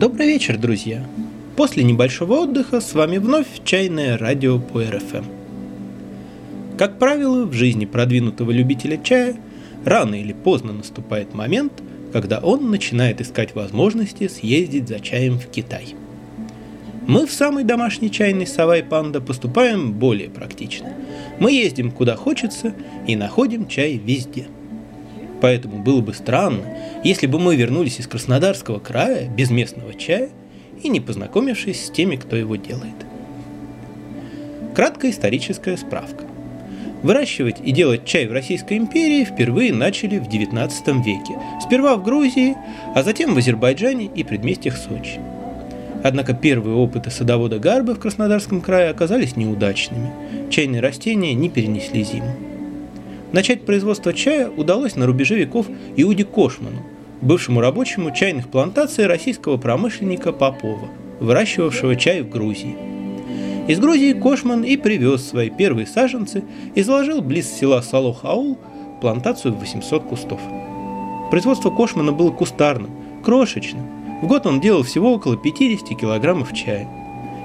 Добрый вечер, друзья! После небольшого отдыха с вами вновь чайное радио по РФМ. Как правило, в жизни продвинутого любителя чая рано или поздно наступает момент, когда он начинает искать возможности съездить за чаем в Китай. Мы в самый домашний чайный Савай Панда поступаем более практично. Мы ездим куда хочется и находим чай везде – Поэтому было бы странно, если бы мы вернулись из Краснодарского края без местного чая и не познакомившись с теми, кто его делает. Краткая историческая справка. Выращивать и делать чай в Российской империи впервые начали в XIX веке. Сперва в Грузии, а затем в Азербайджане и предместьях Сочи. Однако первые опыты садовода Гарбы в Краснодарском крае оказались неудачными. Чайные растения не перенесли зиму. Начать производство чая удалось на рубеже веков Иуде Кошману, бывшему рабочему чайных плантаций российского промышленника Попова, выращивавшего чай в Грузии. Из Грузии Кошман и привез свои первые саженцы и заложил близ села Салох-Аул плантацию в 800 кустов. Производство Кошмана было кустарным, крошечным. В год он делал всего около 50 килограммов чая –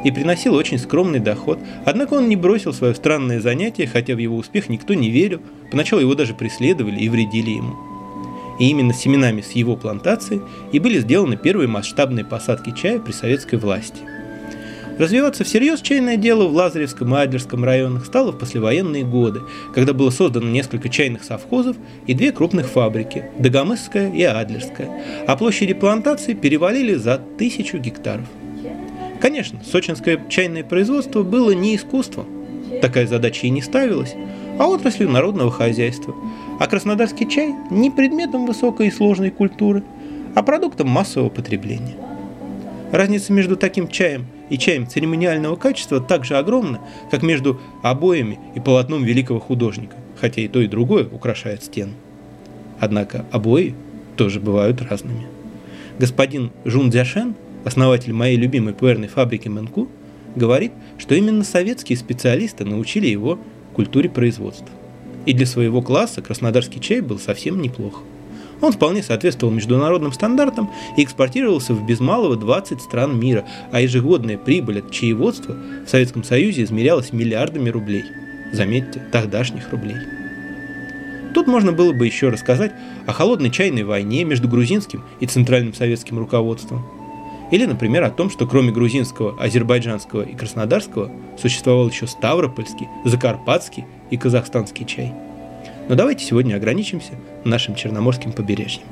и приносил очень скромный доход. Однако он не бросил свое странное занятие, хотя в его успех никто не верил. Поначалу его даже преследовали и вредили ему. И именно семенами с его плантации и были сделаны первые масштабные посадки чая при советской власти. Развиваться всерьез чайное дело в Лазаревском и Адлерском районах стало в послевоенные годы, когда было создано несколько чайных совхозов и две крупных фабрики – Дагомысская и Адлерская, а площади плантаций перевалили за тысячу гектаров – Конечно, сочинское чайное производство было не искусством, такая задача и не ставилась, а отраслью народного хозяйства, а краснодарский чай не предметом высокой и сложной культуры, а продуктом массового потребления. Разница между таким чаем и чаем церемониального качества так же огромна, как между обоями и полотном великого художника, хотя и то, и другое украшает стену. Однако обои тоже бывают разными. Господин Жун Дзяшен – основатель моей любимой пуэрной фабрики Мэнку, говорит, что именно советские специалисты научили его культуре производства. И для своего класса краснодарский чай был совсем неплох. Он вполне соответствовал международным стандартам и экспортировался в без малого 20 стран мира, а ежегодная прибыль от чаеводства в Советском Союзе измерялась миллиардами рублей. Заметьте, тогдашних рублей. Тут можно было бы еще рассказать о холодной чайной войне между грузинским и центральным советским руководством – или, например, о том, что кроме грузинского, азербайджанского и краснодарского существовал еще ставропольский, закарпатский и казахстанский чай. Но давайте сегодня ограничимся нашим черноморским побережьем.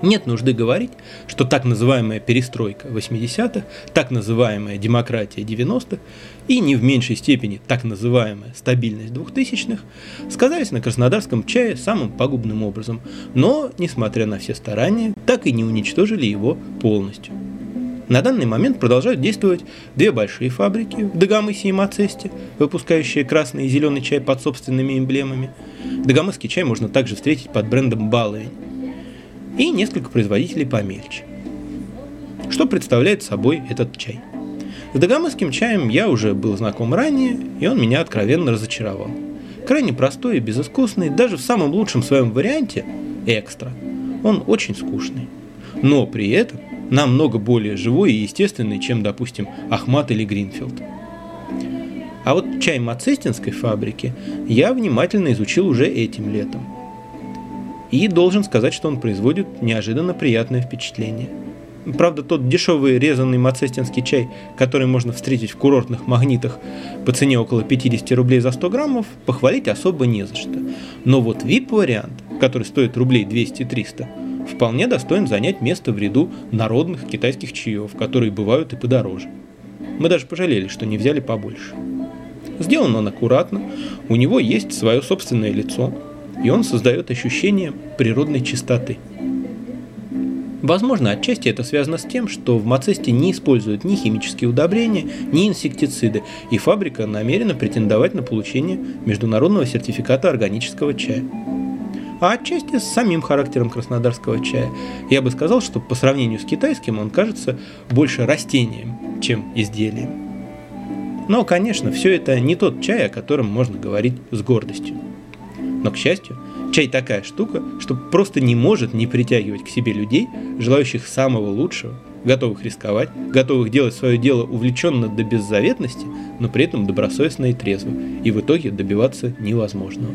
Нет нужды говорить, что так называемая перестройка 80-х, так называемая демократия 90-х и не в меньшей степени так называемая стабильность 2000-х сказались на краснодарском чае самым пагубным образом, но, несмотря на все старания, так и не уничтожили его полностью. На данный момент продолжают действовать две большие фабрики в Дагомысе и Мацесте, выпускающие красный и зеленый чай под собственными эмблемами. Дагомысский чай можно также встретить под брендом Баловень и несколько производителей помельче. Что представляет собой этот чай? С дагомысским чаем я уже был знаком ранее, и он меня откровенно разочаровал. Крайне простой и безыскусный, даже в самом лучшем своем варианте – экстра. Он очень скучный. Но при этом намного более живой и естественный, чем, допустим, Ахмат или Гринфилд. А вот чай Мацестинской фабрики я внимательно изучил уже этим летом – и должен сказать, что он производит неожиданно приятное впечатление. Правда, тот дешевый резанный мацестинский чай, который можно встретить в курортных магнитах по цене около 50 рублей за 100 граммов, похвалить особо не за что. Но вот VIP-вариант, который стоит рублей 200-300, вполне достоин занять место в ряду народных китайских чаев, которые бывают и подороже. Мы даже пожалели, что не взяли побольше. Сделан он аккуратно, у него есть свое собственное лицо – и он создает ощущение природной чистоты. Возможно, отчасти это связано с тем, что в Мацесте не используют ни химические удобрения, ни инсектициды, и фабрика намерена претендовать на получение международного сертификата органического чая. А отчасти с самим характером краснодарского чая. Я бы сказал, что по сравнению с китайским он кажется больше растением, чем изделием. Но, конечно, все это не тот чай, о котором можно говорить с гордостью. Но, к счастью, чай такая штука, что просто не может не притягивать к себе людей, желающих самого лучшего, готовых рисковать, готовых делать свое дело увлеченно до беззаветности, но при этом добросовестно и трезво, и в итоге добиваться невозможного.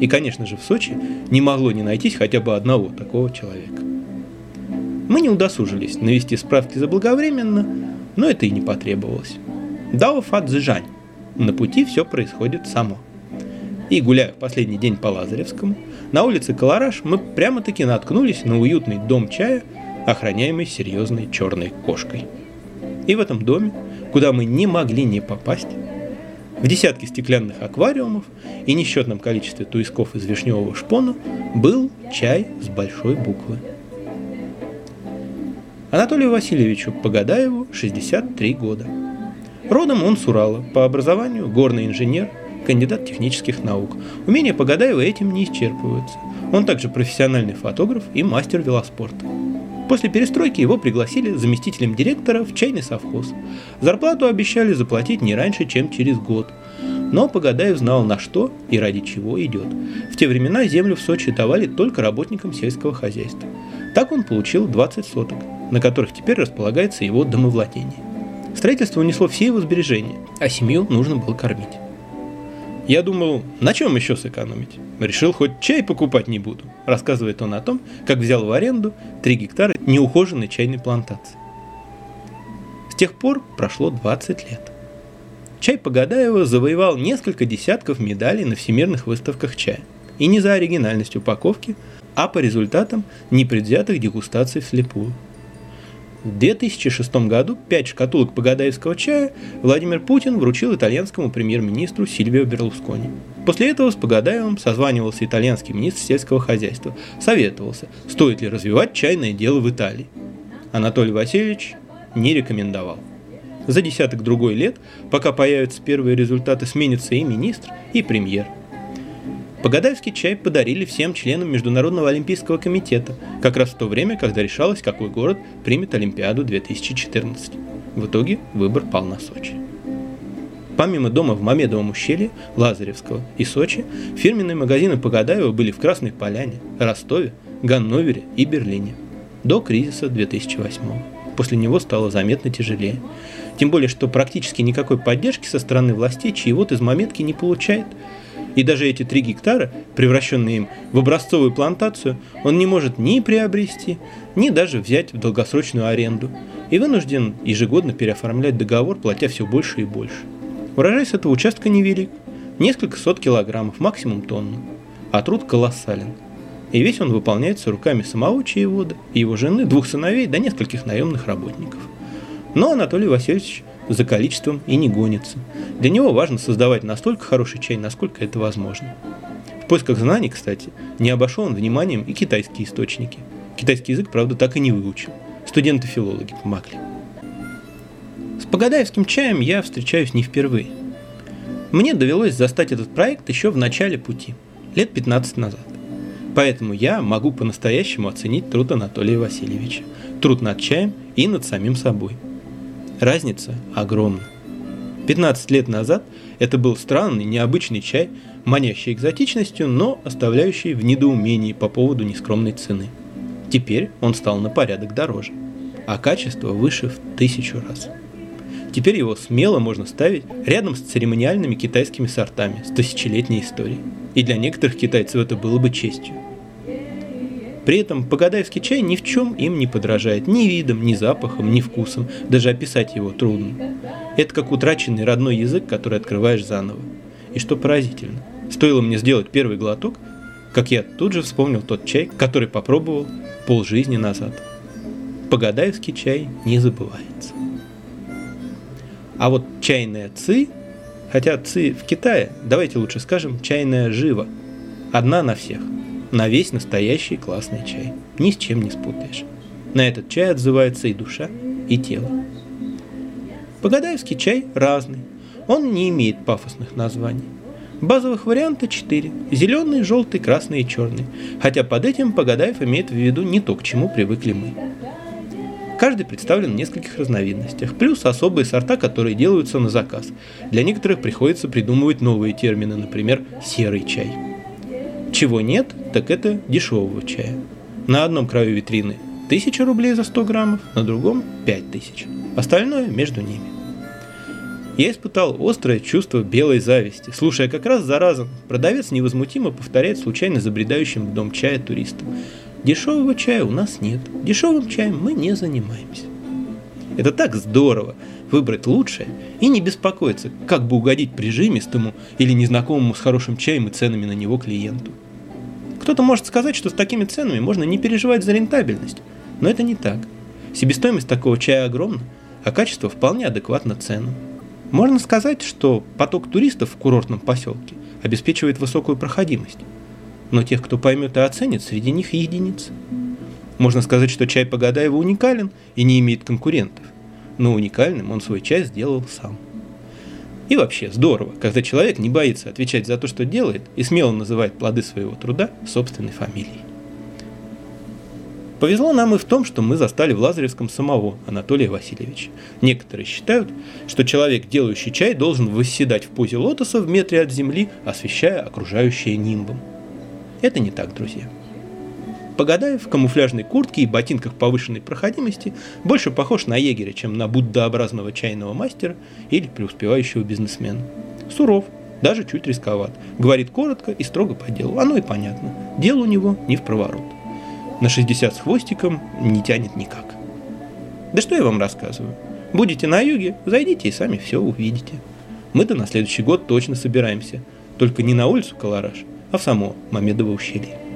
И, конечно же, в Сочи не могло не найтись хотя бы одного такого человека. Мы не удосужились навести справки заблаговременно, но это и не потребовалось. Дао Фат Зжань. На пути все происходит само. И гуляя в последний день по Лазаревскому, на улице Колораж мы прямо-таки наткнулись на уютный дом чая, охраняемый серьезной черной кошкой. И в этом доме, куда мы не могли не попасть, в десятке стеклянных аквариумов и несчетном количестве туисков из вишневого шпона был чай с большой буквы. Анатолию Васильевичу Погадаеву 63 года. Родом он с Урала, по образованию горный инженер, кандидат технических наук. Умения Погадаева этим не исчерпываются. Он также профессиональный фотограф и мастер велоспорта. После перестройки его пригласили заместителем директора в чайный совхоз. Зарплату обещали заплатить не раньше, чем через год. Но Погадаев знал на что и ради чего идет. В те времена землю в Сочи давали только работникам сельского хозяйства. Так он получил 20 соток, на которых теперь располагается его домовладение. Строительство унесло все его сбережения, а семью нужно было кормить. Я думал, на чем еще сэкономить? Решил, хоть чай покупать не буду. Рассказывает он о том, как взял в аренду 3 гектара неухоженной чайной плантации. С тех пор прошло 20 лет. Чай Погадаева завоевал несколько десятков медалей на всемирных выставках чая. И не за оригинальность упаковки, а по результатам непредвзятых дегустаций вслепую – в 2006 году пять шкатулок Погадаевского чая Владимир Путин вручил итальянскому премьер-министру Сильвио Берлускони. После этого с Погадаевым созванивался итальянский министр сельского хозяйства, советовался, стоит ли развивать чайное дело в Италии. Анатолий Васильевич не рекомендовал. За десяток другой лет, пока появятся первые результаты, сменится и министр, и премьер – Погадаевский чай подарили всем членам Международного олимпийского комитета, как раз в то время, когда решалось, какой город примет Олимпиаду 2014. В итоге выбор пал на Сочи. Помимо дома в Мамедовом ущелье, Лазаревского и Сочи, фирменные магазины Погадаева были в Красной Поляне, Ростове, Ганновере и Берлине. До кризиса 2008 После него стало заметно тяжелее. Тем более, что практически никакой поддержки со стороны властей чьего-то из Маметки не получает – и даже эти три гектара, превращенные им в образцовую плантацию, он не может ни приобрести, ни даже взять в долгосрочную аренду. И вынужден ежегодно переоформлять договор, платя все больше и больше. Урожай с этого участка невелик. Несколько сот килограммов, максимум тонну. А труд колоссален. И весь он выполняется руками самого чаевода его жены, двух сыновей, да нескольких наемных работников. Но Анатолий Васильевич за количеством и не гонится. Для него важно создавать настолько хороший чай, насколько это возможно. В поисках знаний, кстати, не обошел он вниманием и китайские источники. Китайский язык, правда, так и не выучил. Студенты-филологи помогли. С Погадаевским чаем я встречаюсь не впервые. Мне довелось застать этот проект еще в начале пути, лет 15 назад. Поэтому я могу по-настоящему оценить труд Анатолия Васильевича, труд над чаем и над самим собой – Разница огромна. 15 лет назад это был странный, необычный чай, манящий экзотичностью, но оставляющий в недоумении по поводу нескромной цены. Теперь он стал на порядок дороже, а качество выше в тысячу раз. Теперь его смело можно ставить рядом с церемониальными китайскими сортами с тысячелетней историей. И для некоторых китайцев это было бы честью. При этом погадаевский чай ни в чем им не подражает ни видом, ни запахом, ни вкусом, даже описать его трудно. Это как утраченный родной язык, который открываешь заново. И что поразительно, стоило мне сделать первый глоток, как я тут же вспомнил тот чай, который попробовал полжизни назад. Погадаевский чай не забывается. А вот чайная ци, хотя ци в Китае, давайте лучше скажем чайная жива, одна на всех – на весь настоящий классный чай. Ни с чем не спутаешь. На этот чай отзывается и душа, и тело. Погадаевский чай разный. Он не имеет пафосных названий. Базовых варианта 4. Зеленый, желтый, красный и черный. Хотя под этим Погадаев имеет в виду не то, к чему привыкли мы. Каждый представлен в нескольких разновидностях, плюс особые сорта, которые делаются на заказ. Для некоторых приходится придумывать новые термины, например, серый чай. Чего нет, так это дешевого чая. На одном краю витрины 1000 рублей за 100 граммов, на другом 5000. Остальное между ними. Я испытал острое чувство белой зависти, слушая как раз за разом. Продавец невозмутимо повторяет случайно забредающим в дом чая туристам. Дешевого чая у нас нет. Дешевым чаем мы не занимаемся. Это так здорово выбрать лучшее и не беспокоиться, как бы угодить прижимистому или незнакомому с хорошим чаем и ценами на него клиенту. Кто-то может сказать, что с такими ценами можно не переживать за рентабельность, но это не так. Себестоимость такого чая огромна, а качество вполне адекватно ценам. Можно сказать, что поток туристов в курортном поселке обеспечивает высокую проходимость но тех, кто поймет и оценит, среди них единицы. Можно сказать, что чай Погадаева уникален и не имеет конкурентов, но уникальным он свой чай сделал сам. И вообще здорово, когда человек не боится отвечать за то, что делает, и смело называет плоды своего труда собственной фамилией. Повезло нам и в том, что мы застали в Лазаревском самого Анатолия Васильевича. Некоторые считают, что человек, делающий чай, должен восседать в позе лотоса в метре от земли, освещая окружающее нимбом. Это не так, друзья. Погадаев в камуфляжной куртке и ботинках повышенной проходимости больше похож на егеря, чем на буддообразного чайного мастера или преуспевающего бизнесмена. Суров, даже чуть рисковат. Говорит коротко и строго по делу. Оно и понятно. Дело у него не в проворот. На 60 с хвостиком не тянет никак. Да что я вам рассказываю? Будете на юге, зайдите и сами все увидите. Мы-то на следующий год точно собираемся. Только не на улицу Калараш, а в само Мамедово ущелье.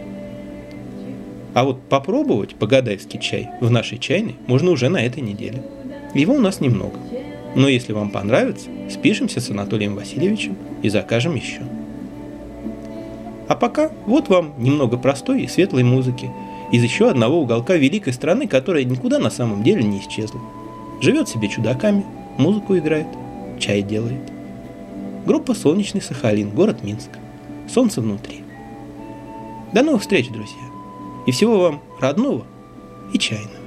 А вот попробовать погадаевский чай в нашей чайной можно уже на этой неделе. Его у нас немного. Но если вам понравится, спишемся с Анатолием Васильевичем и закажем еще. А пока вот вам немного простой и светлой музыки из еще одного уголка великой страны, которая никуда на самом деле не исчезла. Живет себе чудаками, музыку играет, чай делает. Группа «Солнечный Сахалин», город Минск солнце внутри. До новых встреч, друзья. И всего вам родного и чайного.